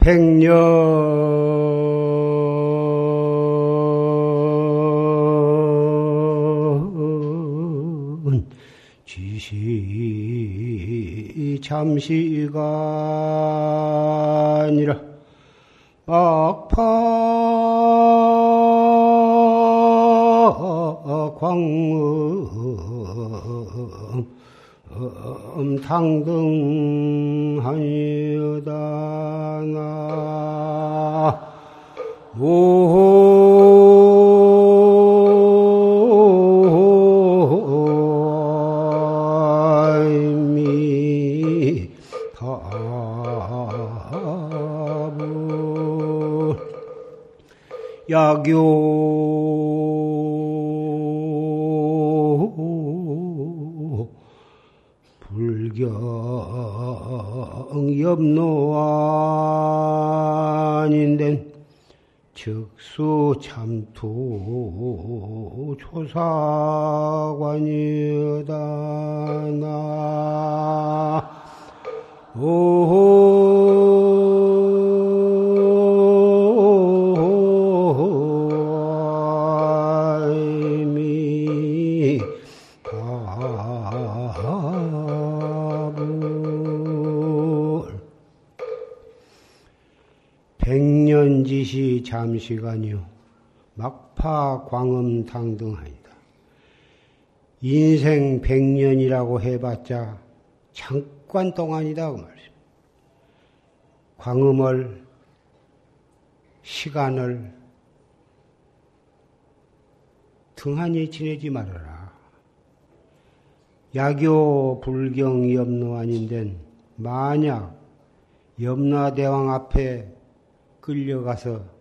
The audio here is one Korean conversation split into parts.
백년 지시 잠시간 오미. 타부. 야교 참투 조사관이다 나. 백년지시 잠시간이요. 막 파 광음 당등하니다. 인생 백년이라고 해봤자 잠깐 동안이다 그 말이죠. 광음을 시간을 등한히 지내지 말아라. 야교 불경 염노 아닌데 만약 염라대왕 앞에 끌려가서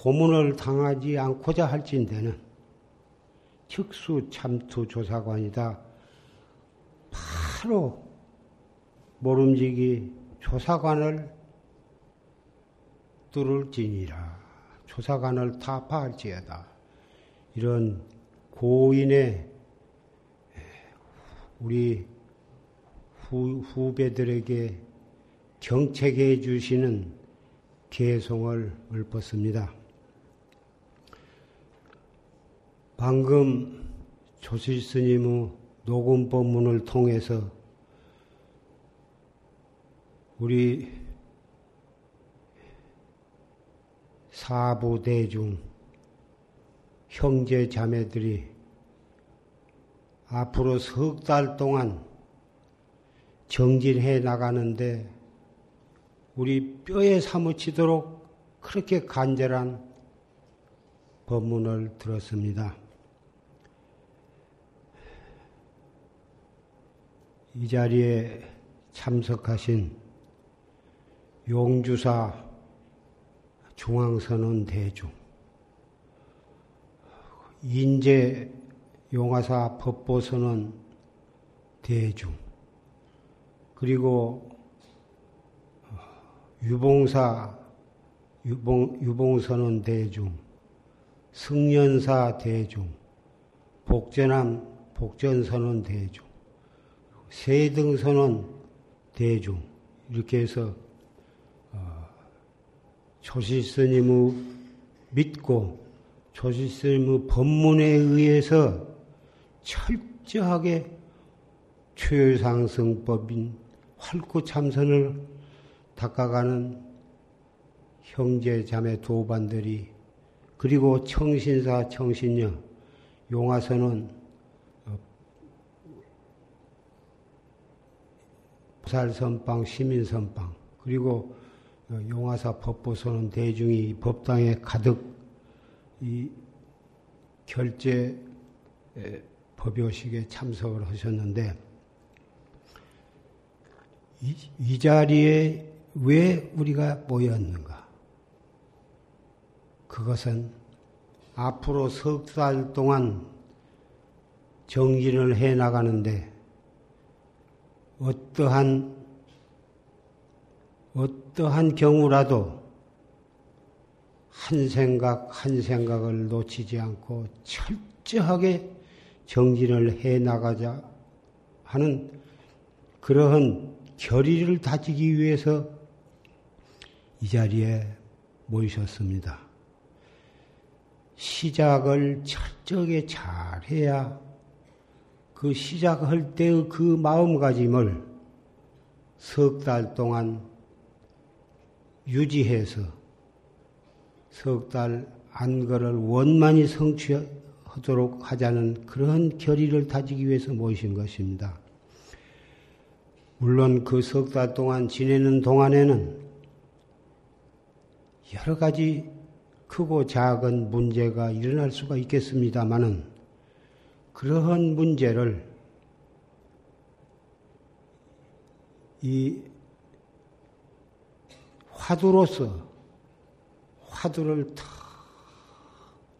고문을 당하지 않고자 할진대는 특수 참투 조사관이다. 바로 모름지기 조사관을 뚫을지니라. 조사관을 타파할지어다. 이런 고인의 우리 후, 후배들에게 경책해 주시는 개송을 읊었습니다. 방금 조실 스님의 녹음 법문을 통해서 우리 사부 대중 형제 자매들이 앞으로 석 달 동안 정진해 나가는데 우리 뼈에 사무치도록 그렇게 간절한 법문을 들었습니다. 이 자리에 참석하신 용주사 중앙선언 대중, 인제 용화사 법보선언 대중, 그리고 유봉사 유봉, 유봉선언 대중, 승연사 대중, 복전함 복전선언 대중, 세등선언 대중, 이렇게 해서 어, 조실스님의 믿고 조실스님의 법문에 의해서 철저하게 최상승법인 활구참선을 닦아가는 형제 자매 도반들이 그리고 청신사 청신녀 용화선은 보살선방 시민선방 그리고 용화사 법보선은 대중이 법당에 가득 이 결제 법요식에 참석을 하셨는데 이, 이 자리에 왜 우리가 모였는가? 그것은 앞으로 석 달 동안 정진을 해 나가는데 어떠한 어떠한 경우라도 한 생각 한 생각을 놓치지 않고 철저하게 정진을 해 나가자 하는 그러한 결의를 다지기 위해서 이 자리에 모이셨습니다. 시작을 철저하게 잘 해야 그 시작할 때의 그 마음가짐을 석 달 동안 유지해서 석 달 안거를 원만히 성취하도록 하자는 그런 결의를 다지기 위해서 모이신 것입니다. 물론 그 석 달 동안 지내는 동안에는 여러 가지 크고 작은 문제가 일어날 수가 있겠습니다만은 그러한 문제를 이 화두로서 화두를 탁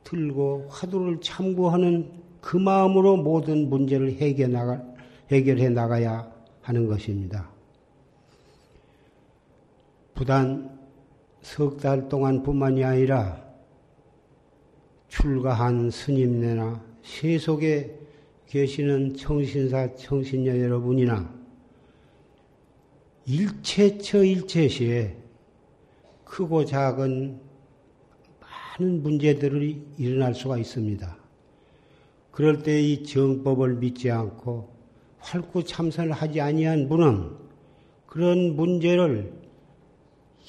들고 화두를 참고하는 그 마음으로 모든 문제를 해결해, 나가, 해결해 나가야 하는 것입니다. 부단 석 달 동안 뿐만이 아니라 출가한 스님네나 세속에 계시는 청신사, 청신녀 여러분이나 일체처 일체시에 크고 작은 많은 문제들이 일어날 수가 있습니다. 그럴 때 이 정법을 믿지 않고 활구 참선을 하지 아니한 분은 그런 문제를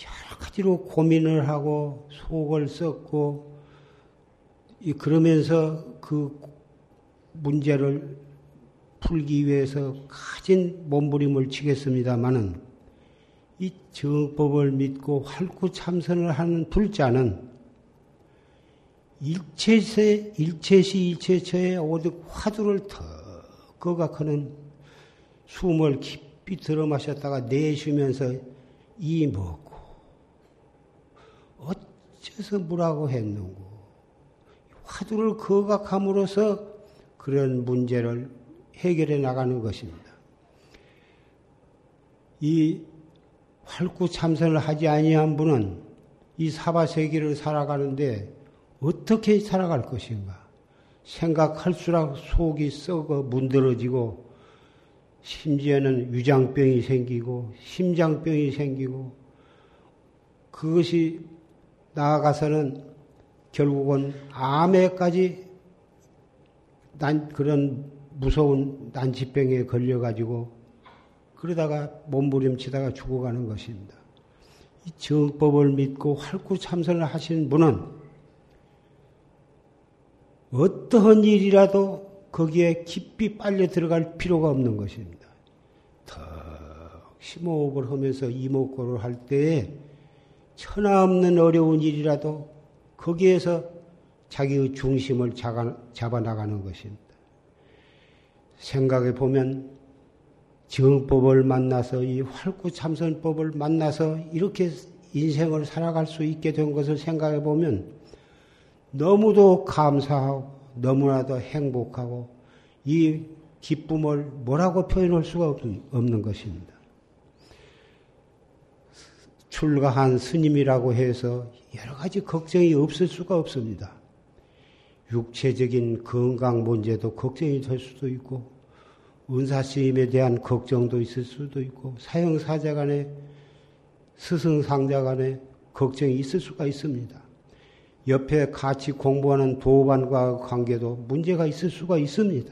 여러 가지로 고민을 하고 속을 썩고 그러면서 그 문제를 풀기 위해서 가진 몸부림을 치겠습니다마는 이 정법을 믿고 활구 참선을 하는 불자는 일체세, 일체시 일체처에 오직 화두를 더 거각하는 숨을 깊이 들어 마셨다가 내쉬면서 이 먹고 어째서 뭐라고 했는고 화두를 거각함으로써 그런 문제를 해결해 나가는 것입니다. 이 활구 참선을 하지 아니한 분은 이 사바세계를 살아가는데 어떻게 살아갈 것인가? 생각할수록 속이 썩어 문드러지고 심지어는 위장병이 생기고 심장병이 생기고 그것이 나아가서는 결국은 암에까지 난 그런 무서운 난치병에 걸려가지고 그러다가 몸부림치다가 죽어가는 것입니다. 이 정법을 믿고 활구 참선을 하시는 분은 어떠한 일이라도 거기에 깊이 빨려 들어갈 필요가 없는 것입니다. 더 심호흡을 하면서 이목구를 할 때에 천하 없는 어려운 일이라도 거기에서 자기의 중심을 잡아 나가는 것입니다. 생각해 보면 정법을 만나서 이 활구참선법을 만나서 이렇게 인생을 살아갈 수 있게 된 것을 생각해 보면 너무도 감사하고 너무나도 행복하고 이 기쁨을 뭐라고 표현할 수가 없는 것입니다. 출가한 스님이라고 해서 여러 가지 걱정이 없을 수가 없습니다. 육체적인 건강 문제도 걱정이 될 수도 있고, 은사스님에 대한 걱정도 있을 수도 있고 사형사자 간에 스승상자 간에 걱정이 있을 수가 있습니다. 옆에 같이 공부하는 도반과 관계도 문제가 있을 수가 있습니다.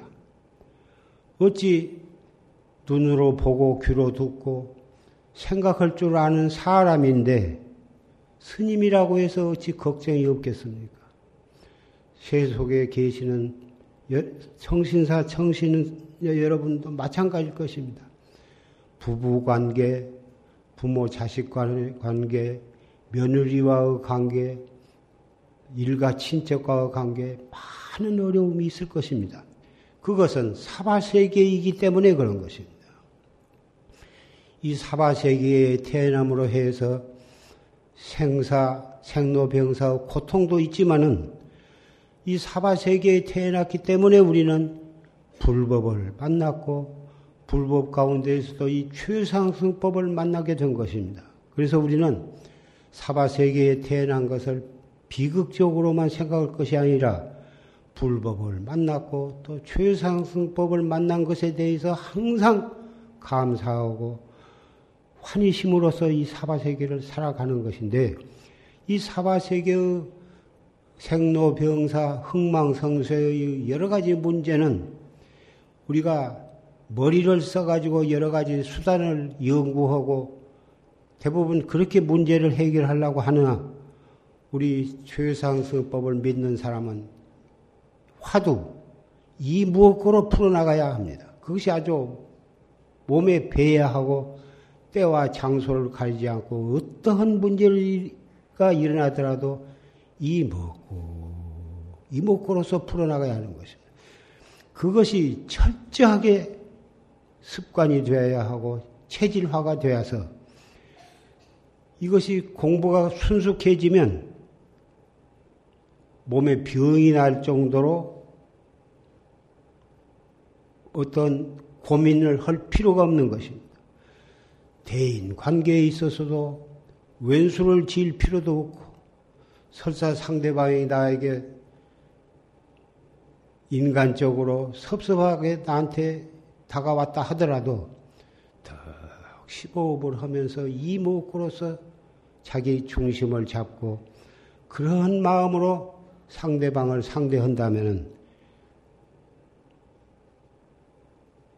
어찌 눈으로 보고 귀로 듣고 생각할 줄 아는 사람인데 스님이라고 해서 어찌 걱정이 없겠습니까? 세속에 계시는 청신사 청신 여러분도 마찬가지일 것입니다. 부부 관계, 부모 자식 관계, 며느리와의 관계, 일가 친척과의 관계, 많은 어려움이 있을 것입니다. 그것은 사바세계이기 때문에 그런 것입니다. 이 사바세계에 태어남으로 해서 생사, 생로병사, 고통도 있지만은 이 사바세계에 태어났기 때문에 우리는 불법을 만났고 불법 가운데에서도 이 최상승법을 만나게 된 것입니다. 그래서 우리는 사바세계에 태어난 것을 비극적으로만 생각할 것이 아니라 불법을 만났고 또 최상승법을 만난 것에 대해서 항상 감사하고 환희심으로서 이 사바세계를 살아가는 것인데 이 사바세계의 생로병사, 흥망성쇠의 여러 가지 문제는 우리가 머리를 써가지고 여러 가지 수단을 연구하고 대부분 그렇게 문제를 해결하려고 하느나 우리 최상승법을 믿는 사람은 화두 이 무엇고로 풀어나가야 합니다. 그것이 아주 몸에 배야 하고 때와 장소를 가리지 않고 어떠한 문제가 일어나더라도 이 먹고 이 먹고로서 풀어나가야 하는 것입니다. 그것이 철저하게 습관이 되어야 하고 체질화가 되어서 이것이 공부가 순숙해지면 몸에 병이 날 정도로 어떤 고민을 할 필요가 없는 것입니다. 대인 관계에 있어서도 왼수를 지을 필요도 없고 설사 상대방이 나에게 인간적으로 섭섭하게 나한테 다가왔다 하더라도 더 심호흡을 하면서 이목으로서 자기 중심을 잡고 그런 마음으로 상대방을 상대한다면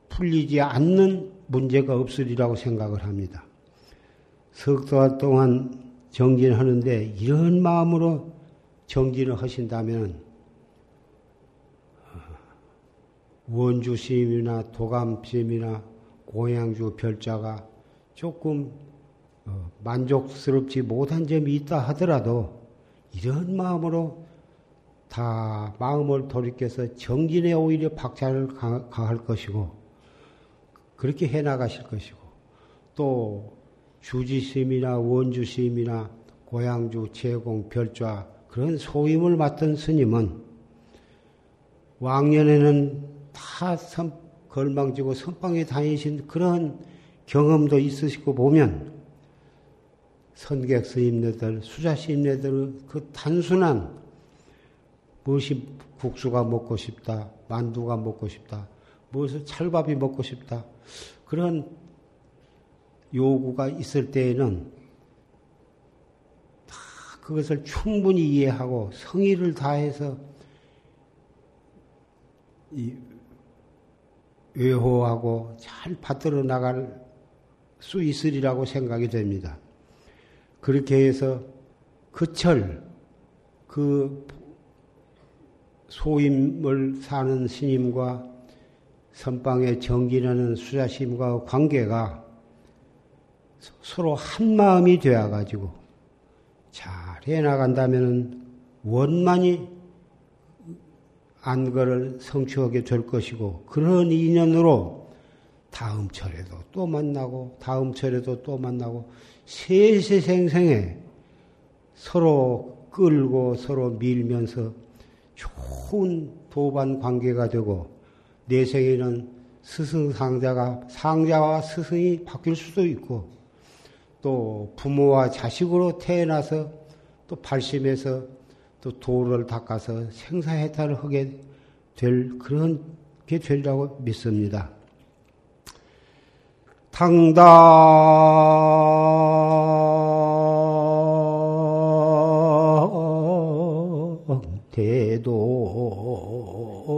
풀리지 않는 문제가 없으리라고 생각을 합니다. 석달 동안 정진하는데 이런 마음으로 정진을 하신다면 원주 스님이나 도감 스님이나 고양주 별자가 조금 어, 만족스럽지 못한 점이 있다 하더라도 이런 마음으로 다 마음을 돌이켜서 정진에 오히려 박차를 가할 것이고 그렇게 해 나가실 것이고 또 주지스님이나 원주스님이나 고양주 제공 별좌 그런 소임을 맡은 스님은 왕년에는 다 선, 걸망지고 선방에 다니신 그런 경험도 있으시고 보면 선객 스님네들, 수자 스님네들 그 단순한 무엇이 국수가 먹고 싶다, 만두가 먹고 싶다, 무엇을 찰밥이 먹고 싶다 그런 요구가 있을 때에는 다 그것을 충분히 이해하고 성의를 다해서 이 외호하고 잘 받들어 나갈 수 있으리라고 생각이 됩니다. 그렇게 해서 그 철, 그 소임을 사는 스님과 선방에 정진하는 수자심과 관계가 서로 한 마음이 되어 가지고 잘 해나간다면 원만히 안거를 성취하게 될 것이고 그런 인연으로 다음 철에도 또 만나고 다음 철에도 또 만나고 세세생생에 서로 끌고 서로 밀면서 좋은 도반 관계가 되고 내생에는 스승 상자가 상자와 스승이 바뀔 수도 있고 또 부모와 자식으로 태어나서 또 발심해서 또 도를 닦아서 생사해탈을 하게 될 그런 게 되리라고 믿습니다. 당당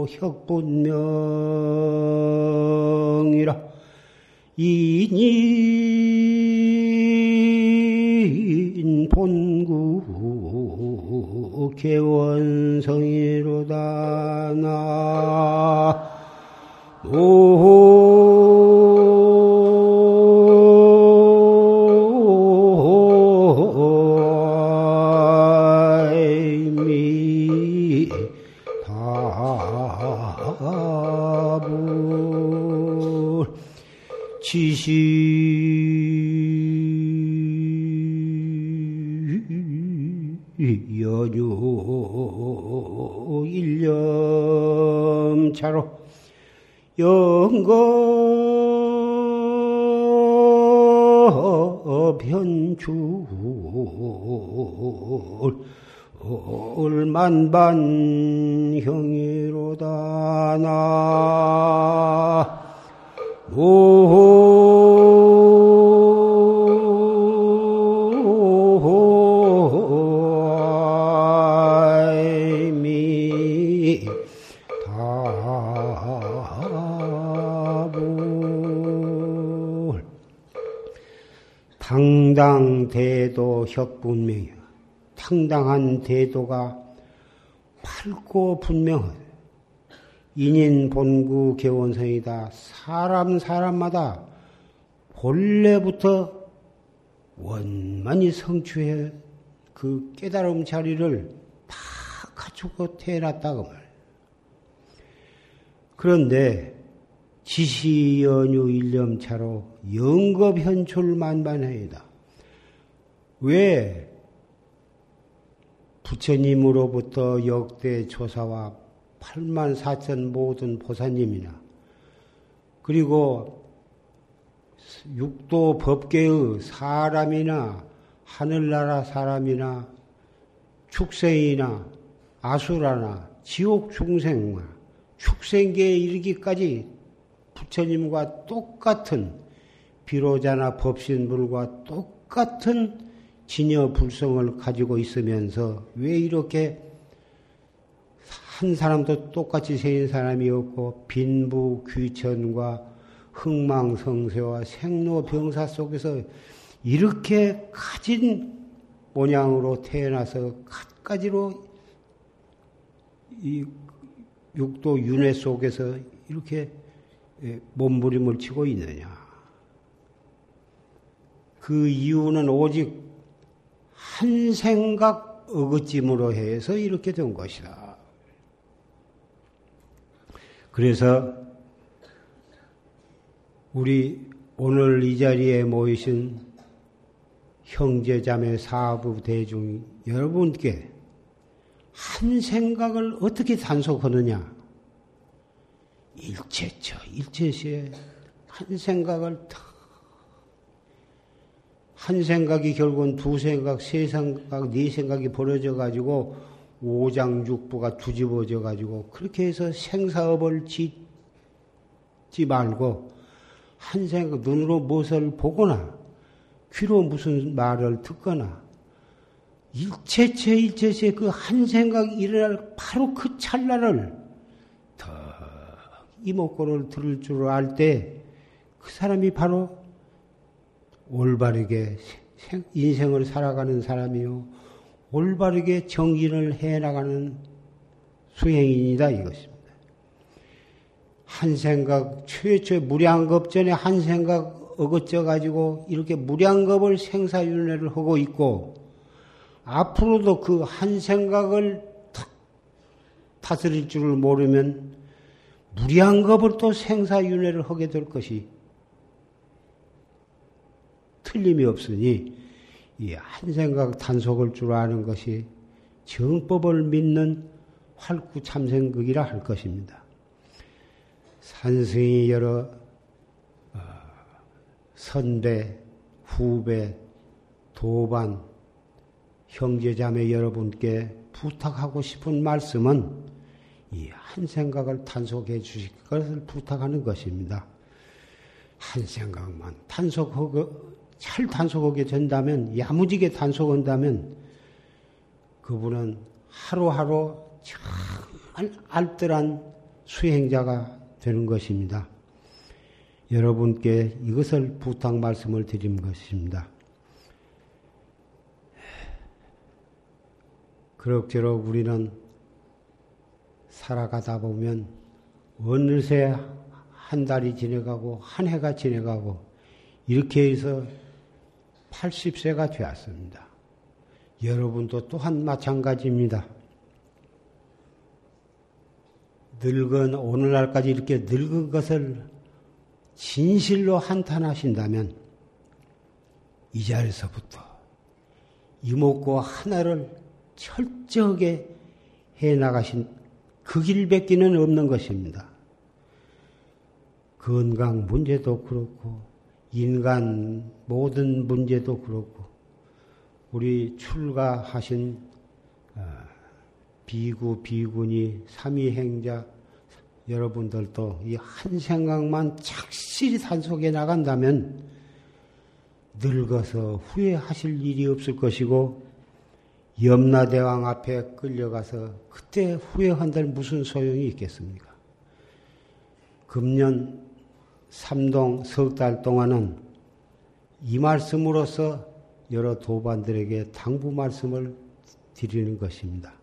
혁분명이라 인인 본구 개원성이로다 나 현출 만반 형이로다 나 오. 대도 혁분명이야. 당당한 대도가 밝고 분명하다. 인인 본구 개원성이다. 사람 사람마다 본래부터 원만히 성취해 그 깨달음 자리를 다 갖추고 태어났다고 말. 그런데 지시연유 일념차로 영겁현출만반해이다. 왜 부처님으로부터 역대 조사와 8만 4천 모든 보사님이나 그리고 육도 법계의 사람이나 하늘나라 사람이나 축생이나 아수라나 지옥 중생과 축생계에 이르기까지 부처님과 똑같은 비로자나 법신불과 똑같은 진여 불성을 가지고 있으면서 왜 이렇게 한 사람도 똑같이 생긴 사람이 없고 빈부 귀천과 흥망성쇠와 생로병사 속에서 이렇게 가진 모양으로 태어나서 갖가지로 이 육도 윤회 속에서 이렇게 예, 몸부림을 치고 있느냐. 그 이유는 오직 한 생각 어긋짐으로 해서 이렇게 된 것이다. 그래서 우리 오늘 이 자리에 모이신 형제자매 사부 대중 여러분께 한 생각을 어떻게 단속하느냐? 일체처, 일체시에 한 생각을 한 생각이 결국은 두 생각, 세 생각, 네 생각이 벌어져 가지고 오장육부가 뒤집어져 가지고 그렇게 해서 생사업을 짓지 말고 한 생각 눈으로 무엇을 보거나 귀로 무슨 말을 듣거나 일체체 일체체 그 한 생각이 일어날 바로 그 찰나를 더 이목구를 들을 줄 알 때 그 사람이 바로 올바르게 인생을 살아가는 사람이요. 올바르게 정진을 해 나가는 수행인이다 이것입니다. 한 생각, 최초 무량겁 전에 한 생각 어긋져 가지고 이렇게 무량겁을 생사윤회를 하고 있고 앞으로도 그 한 생각을 다스릴 줄을 모르면 무량겁을 또 생사윤회를 하게 될 것이 틀림이 없으니 이 한 생각 단속을 줄 아는 것이 정법을 믿는 활구 참생극이라 할 것입니다. 산승이 여러 어, 선배, 후배, 도반, 형제자매 여러분께 부탁하고 싶은 말씀은 이 한 생각을 단속해 주실 것을 부탁하는 것입니다. 한 생각만 단속하고 잘 단속하게 된다면, 야무지게 단속한다면, 그분은 하루하루 정말 알뜰한 수행자가 되는 것입니다. 여러분께 이것을 부탁 말씀을 드린 것입니다. 그럭저럭 우리는 살아가다 보면 어느새 한 달이 지나가고 한 해가 지나가고 이렇게 해서 80세가 되었습니다. 여러분도 또한 마찬가지입니다. 늙은 오늘날까지 이렇게 늙은 것을 진실로 한탄하신다면 이 자리에서부터 이목구 하나를 철저하게 해 나가신 그 길밖에는 없는 것입니다. 건강 문제도 그렇고 인간 모든 문제도 그렇고 우리 출가하신 어, 비구 비군이 삼위행자 여러분들도 이 한 생각만 착실히 단속해 나간다면 늙어서 후회하실 일이 없을 것이고 염라대왕 앞에 끌려가서 그때 후회한들 무슨 소용이 있겠습니까? 금년 삼동 석 달 동안은 이 말씀으로서 여러 도반들에게 당부 말씀을 드리는 것입니다.